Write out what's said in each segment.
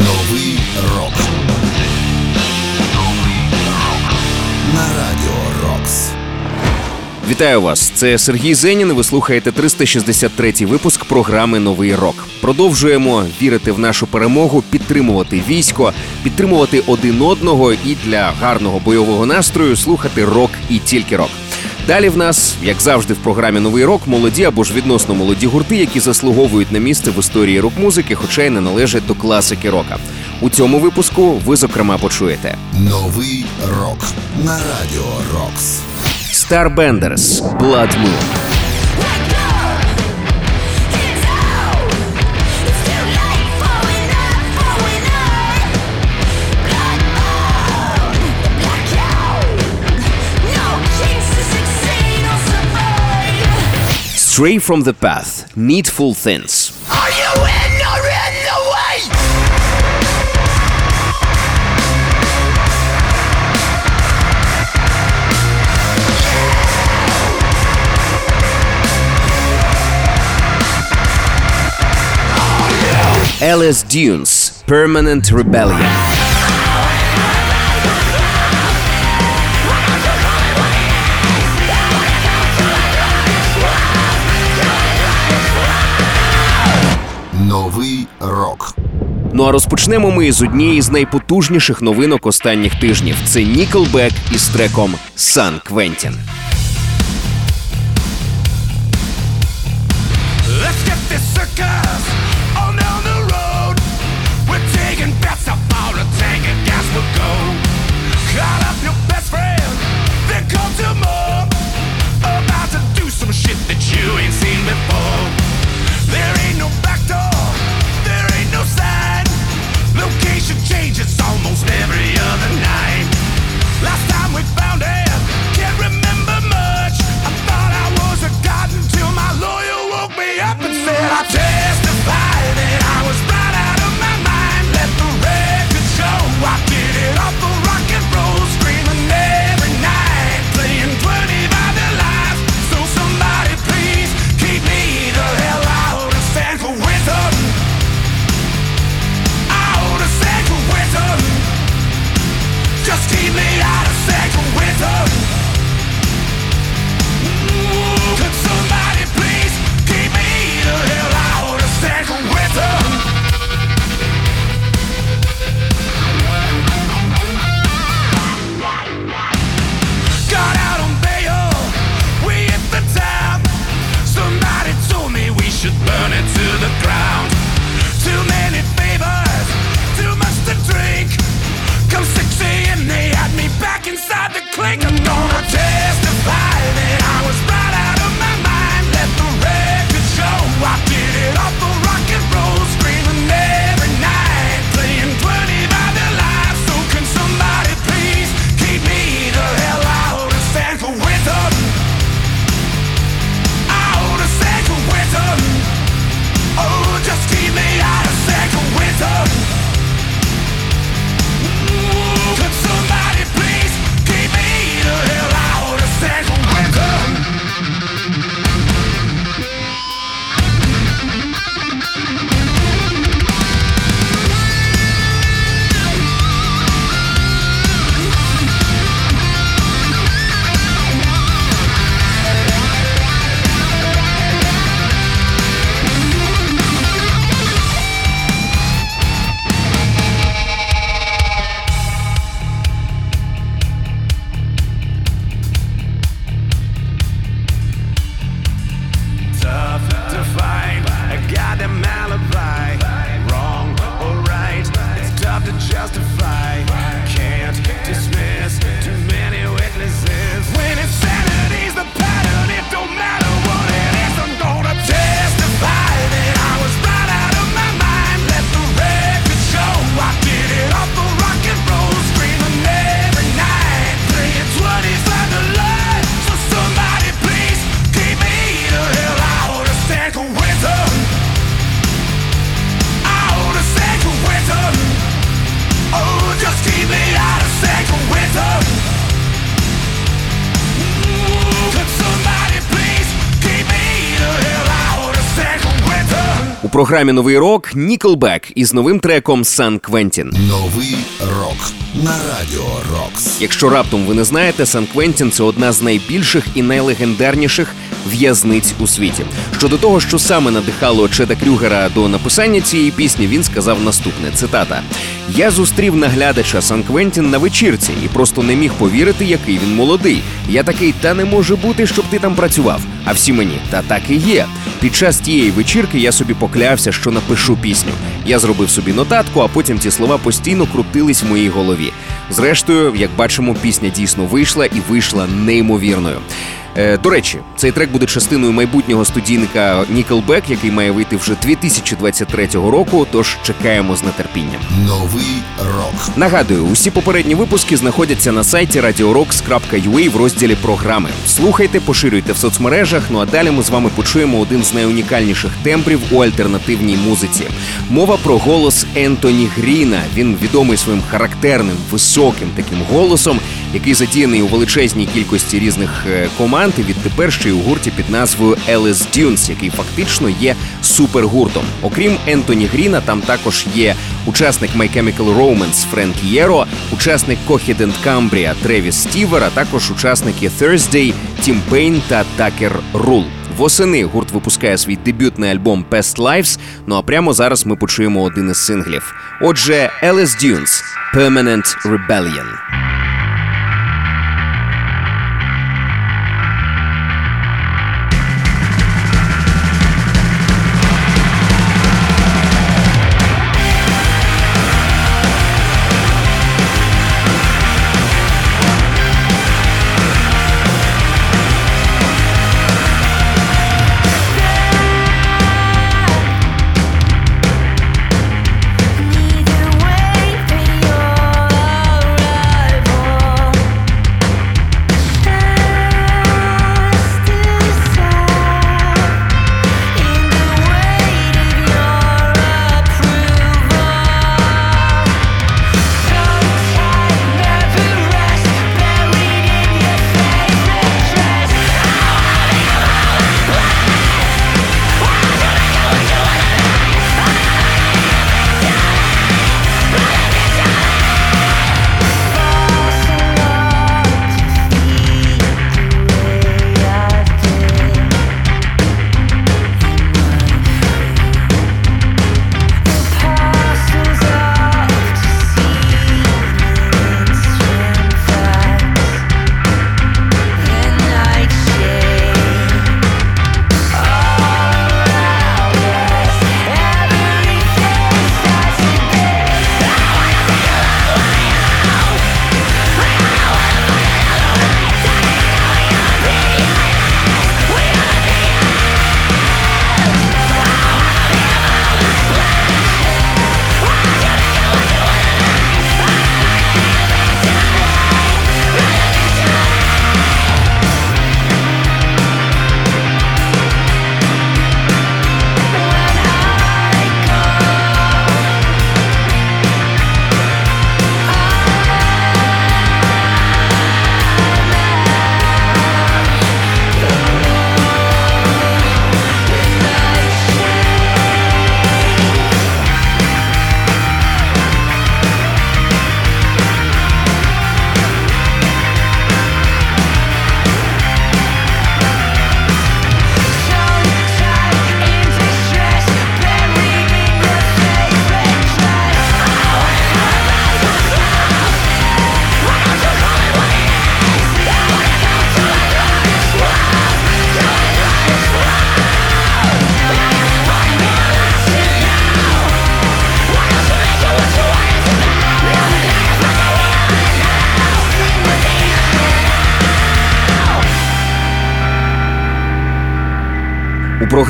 Новий рок. На радіо Рокс. Вітаю вас! Це Сергій Зенін. Ви слухаєте 363-й випуск програми Новий рок. Продовжуємо вірити в нашу перемогу, підтримувати військо, підтримувати один одного і для гарного бойового настрою слухати рок і тільки рок. Далі в нас, як завжди, в програмі Новий рок, молоді або ж відносно молоді гурти, які заслуговують на місце в історії рок-музики, хоча й не належать до класики рока. У цьому випуску ви зокрема почуєте Новий рок. На радіо Рокс. Starbenders Blood Moon. Stray from the Path, Needful Things. Are you in or in the way? Alice Dunes, Permanent Rebellion. Новий рок. Ну а розпочнемо ми з однієї з найпотужніших новинок останніх тижнів. Це Nickelback із треком Сан Квентін. Let's get this circus програмі новий рок Nickelback із новим треком Сан Квентін. Новий рок на радіо Рокс. Якщо раптом ви не знаєте, Сан Квентін це одна з найбільших і найлегендарніших в'язниць у світі. Щодо того, що саме надихало Чеда Крюгера до написання цієї пісні, він сказав наступне: цитата: Я зустрів наглядача Сан Квентін на вечірці і просто не міг повірити, який він молодий. Я такий, та не може бути, щоб ти там працював. А всі мені, та так і є. Під час тієї вечірки я собі поклявся, що напишу пісню. Я зробив собі нотатку, а потім ці слова постійно крутились в моїй голові. Зрештою, як бачимо, пісня дійсно вийшла і вийшла неймовірною. Е, до речі, цей трек буде частиною майбутнього студійника Nickelback, який має вийти вже 2023 року. Тож чекаємо з нетерпінням. Новий рок. Нагадую, усі попередні випуски знаходяться на сайті radiorocks.ua в розділі програми. Слухайте, поширюйте в соцмережах. Ну а далі ми з вами почуємо один з найунікальніших тембрів у альтернативній музиці. Мова про голос Ентоні Гріна. Він відомий своїм характерним високим таким голосом, який задіяний у величезній кількості різних е, команд. І відтепер ще й у гурті під назвою L.S. Dunes, який фактично є супергуртом. Окрім Ентоні Гріна, там також є учасник My Chemical Romance Френк Єро, учасник Coheed Cambria Тревіс Стівер, а також учасники Thursday, Тім Пейн та Такер Рул. Восени гурт випускає свій дебютний альбом Past Lives, Ну а прямо зараз ми почуємо один із синглів. Отже, LS Dunes – Permanent Rebellion.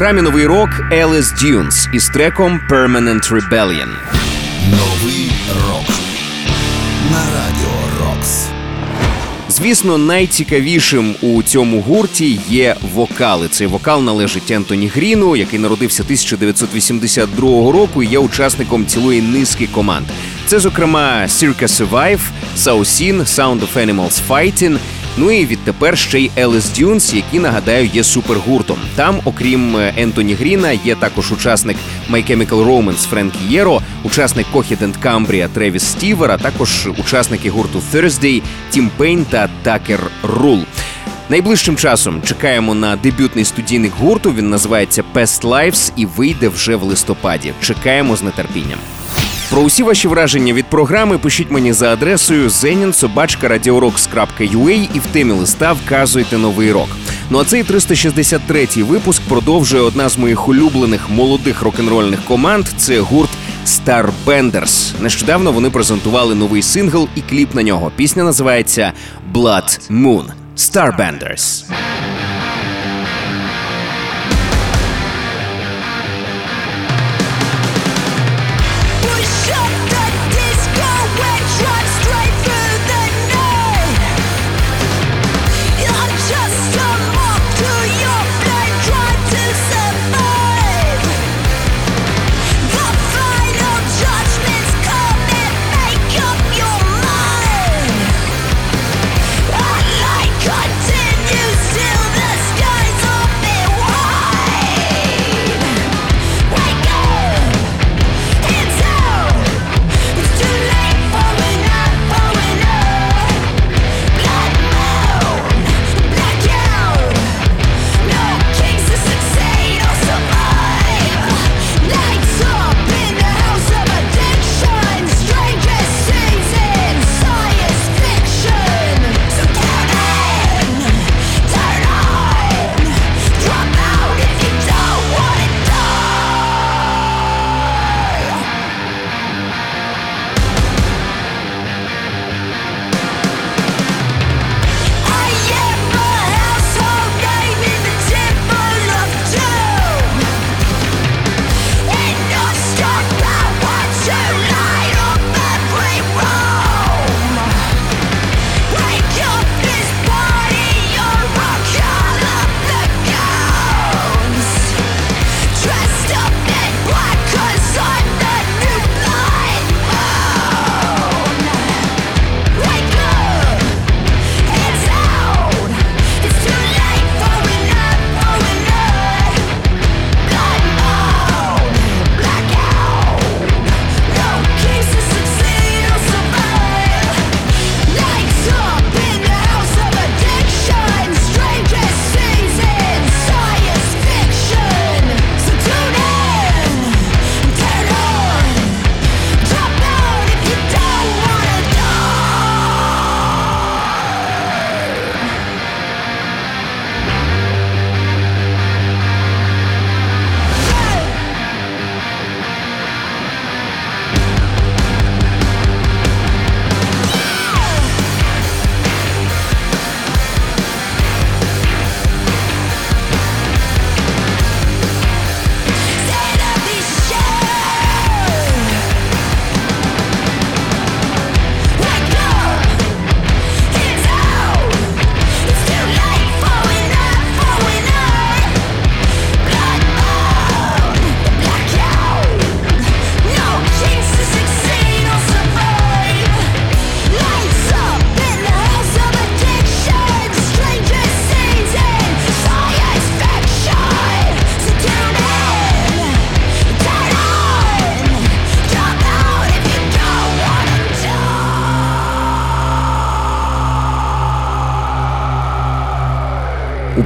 Програмі новий рок Alice Dunes із треком Permanent Rebellion. Новий рок на радіо Рокс. Звісно, найцікавішим у цьому гурті є вокали. Цей вокал належить Ентоні Гріну, який народився 1982 року і є учасником цілої низки команд. Це, зокрема, Circa Survive, Sausin, Sound of Animals Fighting, Ну і відтепер ще й L.S. Dunes, які нагадаю є супергуртом. Там, окрім е, Ентоні Гріна, є також учасник My Chemical Romance Френкі Єро, учасник Coheed and Cambria Тревіс Стівер, також учасники гурту Thursday, Тім Пейн та Такер Рул. Найближчим часом чекаємо на дебютний студійник гурту. Він називається Past Lives і вийде вже в листопаді. Чекаємо з нетерпінням. Про усі ваші враження від програми пишіть мені за адресою zeninsobachka.radiorocks.ua і в темі листа вказуйте новий рок. Ну а цей 363-й випуск продовжує одна з моїх улюблених молодих рок-н-рольних команд. Це гурт Starbenders. Нещодавно вони презентували новий сингл і кліп на нього. Пісня називається Blood Moon. Starbenders.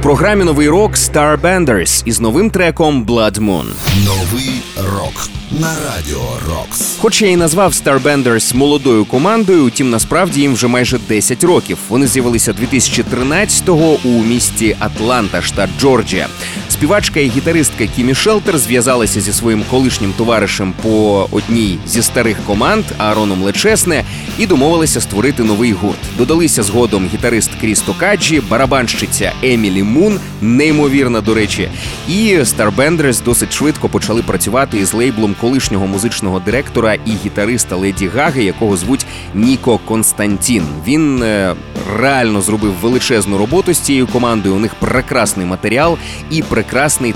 Програмі новий рок Starbenders із новим треком Blood Moon. Новий рок на радіо Рокс. Хоч я і назвав Starbenders молодою командою, утім насправді їм вже майже 10 років. Вони з'явилися 2013-го у місті Атланта, штат Джорджія. Співачка і гітаристка Кімі Шелтер зв'язалася зі своїм колишнім товаришем по одній зі старих команд Аароном Лечесне і домовилися створити новий гурт. Додалися згодом гітарист Кріс Токаджі, барабанщиця Емілі Мун, неймовірна до речі. І Starbenders досить швидко почали працювати із лейблом колишнього музичного директора і гітариста Леді Гаги, якого звуть Ніко Константін. Він е, реально зробив величезну роботу з цією командою. У них прекрасний матеріал і прекрасний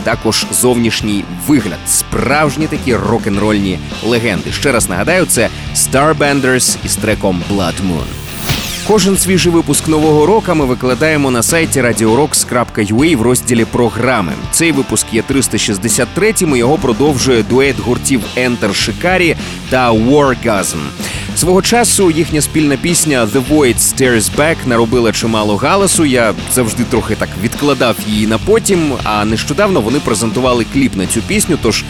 також зовнішній вигляд. Справжні такі рок-н-рольні легенди. Ще раз нагадаю, це Starbenders із треком Blood Moon. Кожен свіжий випуск нового року ми викладаємо на сайті radiorocks.ua в розділі програми. Цей випуск є 363-м, і Його продовжує дует гуртів Enter Shikari та Wargasm. Свого часу їхня спільна пісня The Void Stares Back наробила чимало галасу. Я завжди трохи так відкладав її на потім. А нещодавно вони презентували кліп на цю пісню. Тож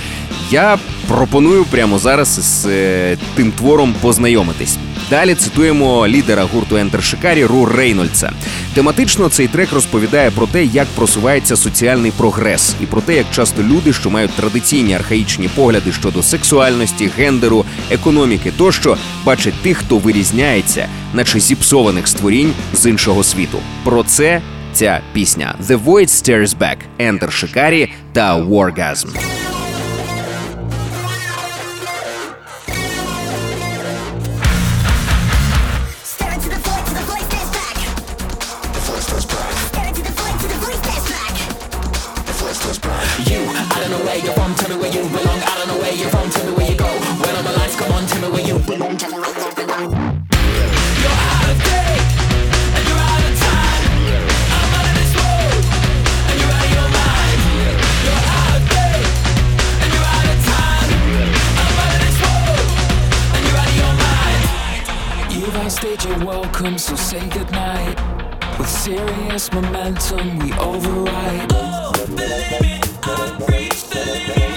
я пропоную прямо зараз з е, тим твором познайомитись. Далі цитуємо лідера гурту Enter Shikari Ру Рейнольдса. Тематично цей трек розповідає про те, як просувається соціальний прогрес, і про те, як часто люди, що мають традиційні архаїчні погляди щодо сексуальності, гендеру, економіки тощо, бачать тих, хто вирізняється, наче зіпсованих створінь з іншого світу. Про це ця пісня The Void Stares Back, Enter Shikari та Wargasm. Welcome, so say goodnight. With serious momentum, we override. Oh, me, I've reached the limit.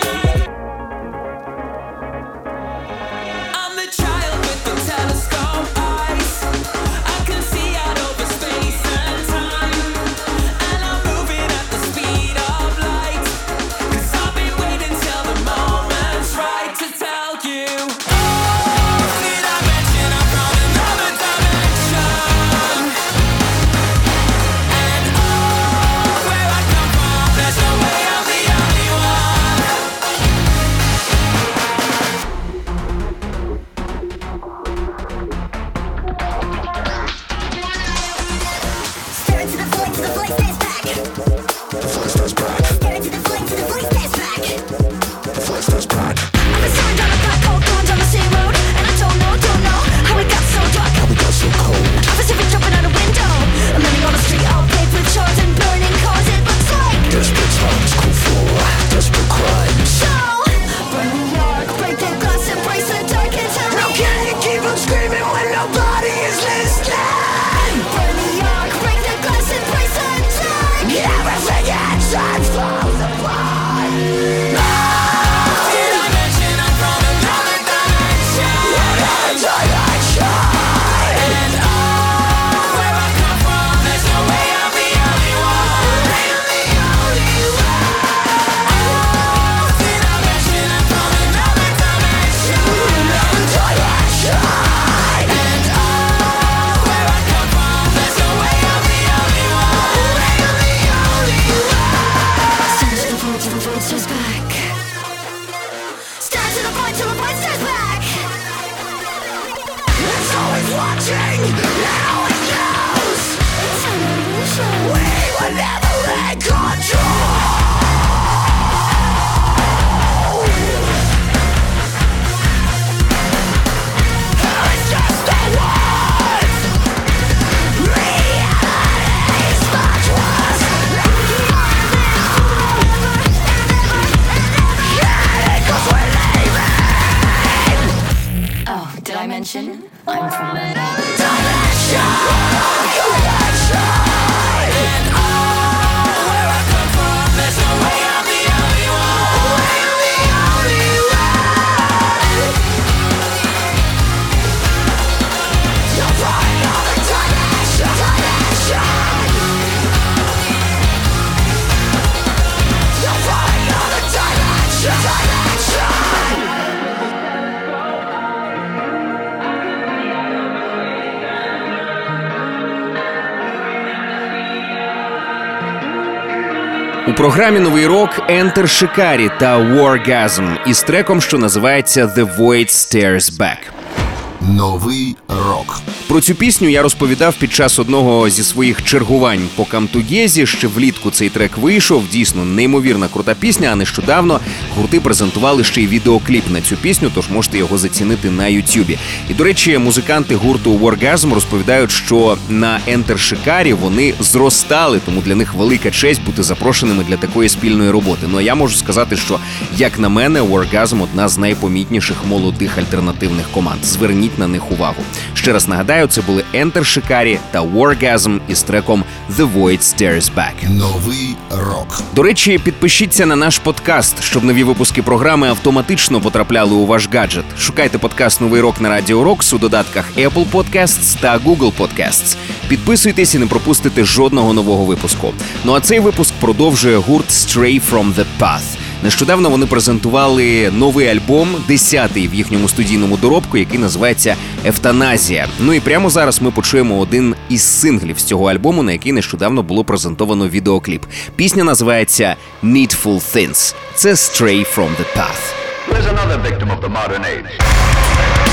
watching, now it goes. We will never. У програмі новий рок Enter Shikari та Wargasm із треком, що називається The Void Stares Back. Новий рок. Про цю пісню я розповідав під час одного зі своїх чергувань по Камтугезі. Ще влітку цей трек вийшов. Дійсно, неймовірна крута пісня. А нещодавно гурти презентували ще й відеокліп на цю пісню, тож можете його зацінити на Ютюбі. І до речі, музиканти гурту Wargasm розповідають, що на Enter Шикарі вони зростали, тому для них велика честь бути запрошеними для такої спільної роботи. Ну а я можу сказати, що як на мене, Wargasm – одна з найпомітніших молодих альтернативних команд. Зверніть на них увагу. Ще раз нагадаю, це були Enter Шикарі та Wargasm із треком The Void Stares Back. Новий рок. До речі, підпишіться на наш подкаст, щоб нові випуски програми автоматично потрапляли у ваш гаджет. Шукайте подкаст Новий рок на Радіо Рокс у додатках Apple Podcasts та Google Podcasts. Підписуйтесь і не пропустите жодного нового випуску. Ну а цей випуск продовжує гурт Stray from the Path. Нещодавно вони презентували новий альбом, десятий в їхньому студійному доробку, який називається Ефтаназія. Ну і прямо зараз ми почуємо один із синглів з цього альбому, на який нещодавно було презентовано відеокліп. Пісня називається Needful Things. Це Stray from the Path. There's another victim of the modern age.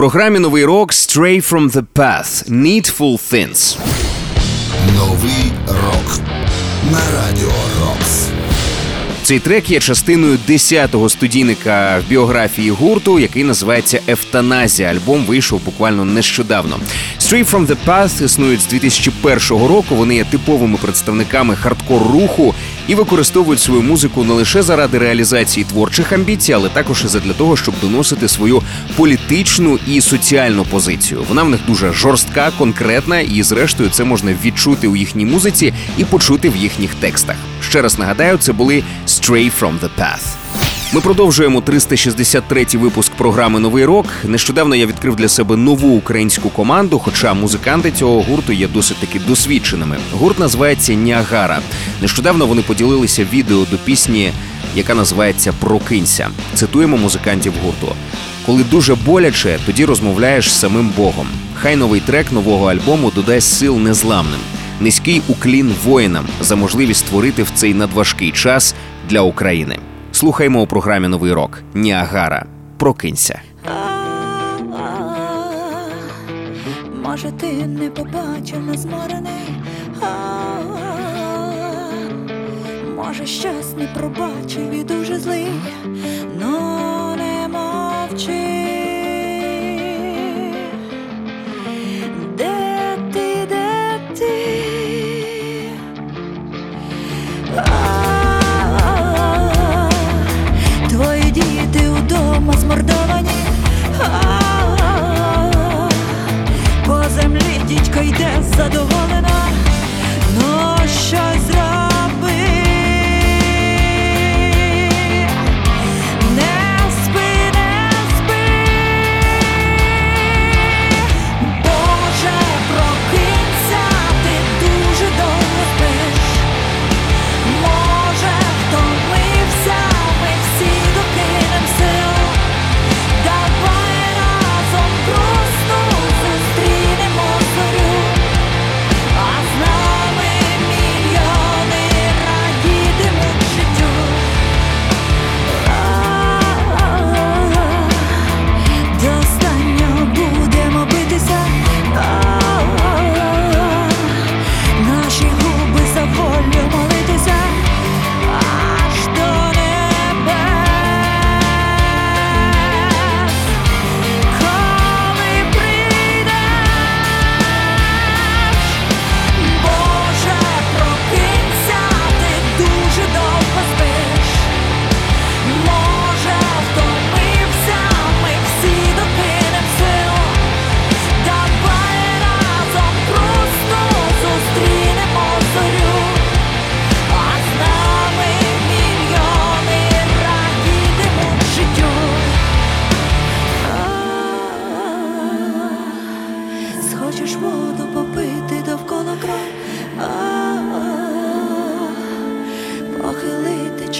Програмі новий рок Stray from the Path Needful Things. Новий рок на радіо Рокс. Цей трек є частиною 10-го студійника в біографії гурту, який називається Ефтаназія. Альбом вийшов буквально нещодавно. Straight from the Path існують з 2001 року. Вони є типовими представниками хардкор руху і використовують свою музику не лише заради реалізації творчих амбіцій, але також і задля того, щоб доносити свою політичну і соціальну позицію. Вона в них дуже жорстка, конкретна, і зрештою це можна відчути у їхній музиці і почути в їхніх текстах. Ще раз нагадаю, це були Stray from the Path. Ми продовжуємо 363-й випуск програми Новий рок. Нещодавно я відкрив для себе нову українську команду, хоча музиканти цього гурту є досить таки досвідченими. Гурт називається Ніагара. Нещодавно вони поділилися відео до пісні, яка називається Прокинься. Цитуємо музикантів гурту. Коли дуже боляче, тоді розмовляєш з самим Богом. Хай новий трек нового альбому додасть сил незламним. Низький уклін воїнам за можливість створити в цей надважкий час для України. Слухаймо у програмі Новий рок Ніагара. Прокинься. Може, ти не побачив нас зморений, може, щось не пробачив і дуже злий, но не мовчи. Дідько йде задоволена,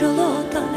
着落单。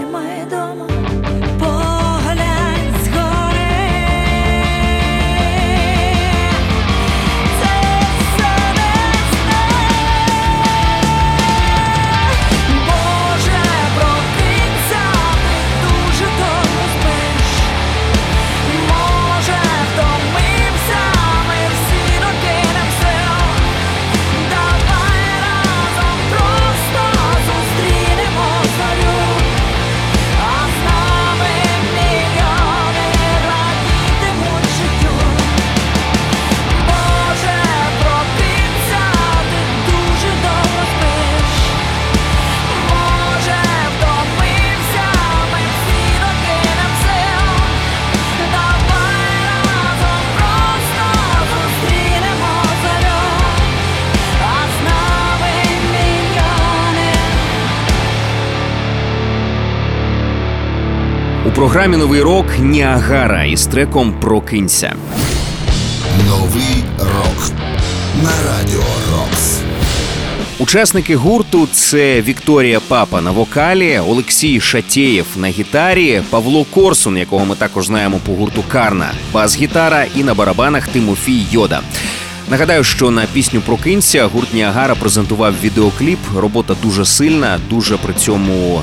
Програмі Новий рок Ніагара із треком Прокинься. Новий рок на радіо Рокс. Учасники гурту це Вікторія Папа на вокалі, Олексій Шатєєв на гітарі, Павло Корсун, якого ми також знаємо по гурту Карна, бас-гітара і на барабанах Тимофій Йода. Нагадаю, що на пісню Прокинься гурт Ніагара презентував відеокліп. Робота дуже сильна, дуже при цьому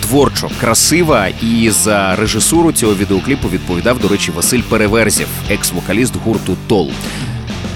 творчо красива. І за режисуру цього відеокліпу відповідав, до речі, Василь Переверзів, екс-вокаліст гурту Тол.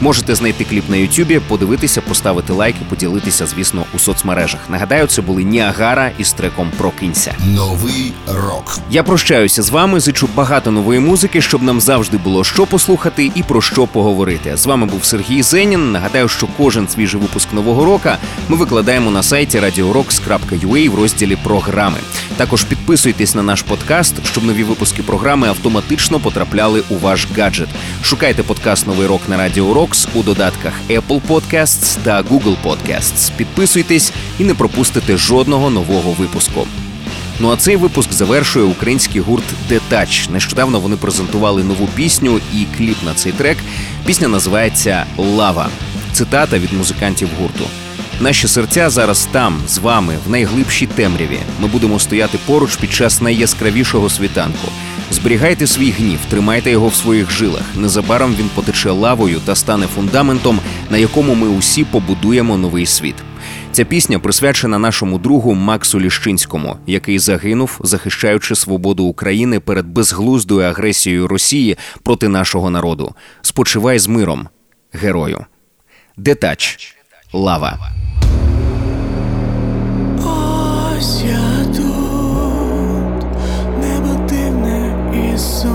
Можете знайти кліп на Ютубі, подивитися, поставити лайк і поділитися, звісно, у соцмережах. Нагадаю, це були Ніагара із треком Прокинься. Новий рок. Я прощаюся з вами. Зичу багато нової музики, щоб нам завжди було що послухати і про що поговорити. З вами був Сергій Зенін. Нагадаю, що кожен свіжий випуск нового рока ми викладаємо на сайті radiorocks.ua в розділі програми. Також підписуйтесь на наш подкаст, щоб нові випуски програми автоматично потрапляли у ваш гаджет. Шукайте подкаст Новий рок на Радіо Rocks у додатках Apple Podcasts та Google Podcasts. Підписуйтесь і не пропустите жодного нового випуску. Ну а цей випуск завершує український гурт Детач. Нещодавно вони презентували нову пісню і кліп на цей трек. Пісня називається Лава. Цитата від музикантів гурту. Наші серця зараз там, з вами, в найглибшій темряві. Ми будемо стояти поруч під час найяскравішого світанку. Зберігайте свій гнів, тримайте його в своїх жилах. Незабаром він потече лавою та стане фундаментом, на якому ми усі побудуємо новий світ. Ця пісня присвячена нашому другу Максу Ліщинському, який загинув, захищаючи свободу України перед безглуздою агресією Росії проти нашого народу. Спочивай з миром, герою. Детач. Лава. so